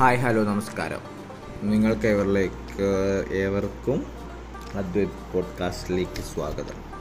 Hi hello നമസ്കാരം. നിങ്ങൾക്ക് ഏവരിലേക്ക് ഏവർക്കും അദ്വൈത് പോഡ്കാസ്റ്റിലേക്ക് സ്വാഗതം.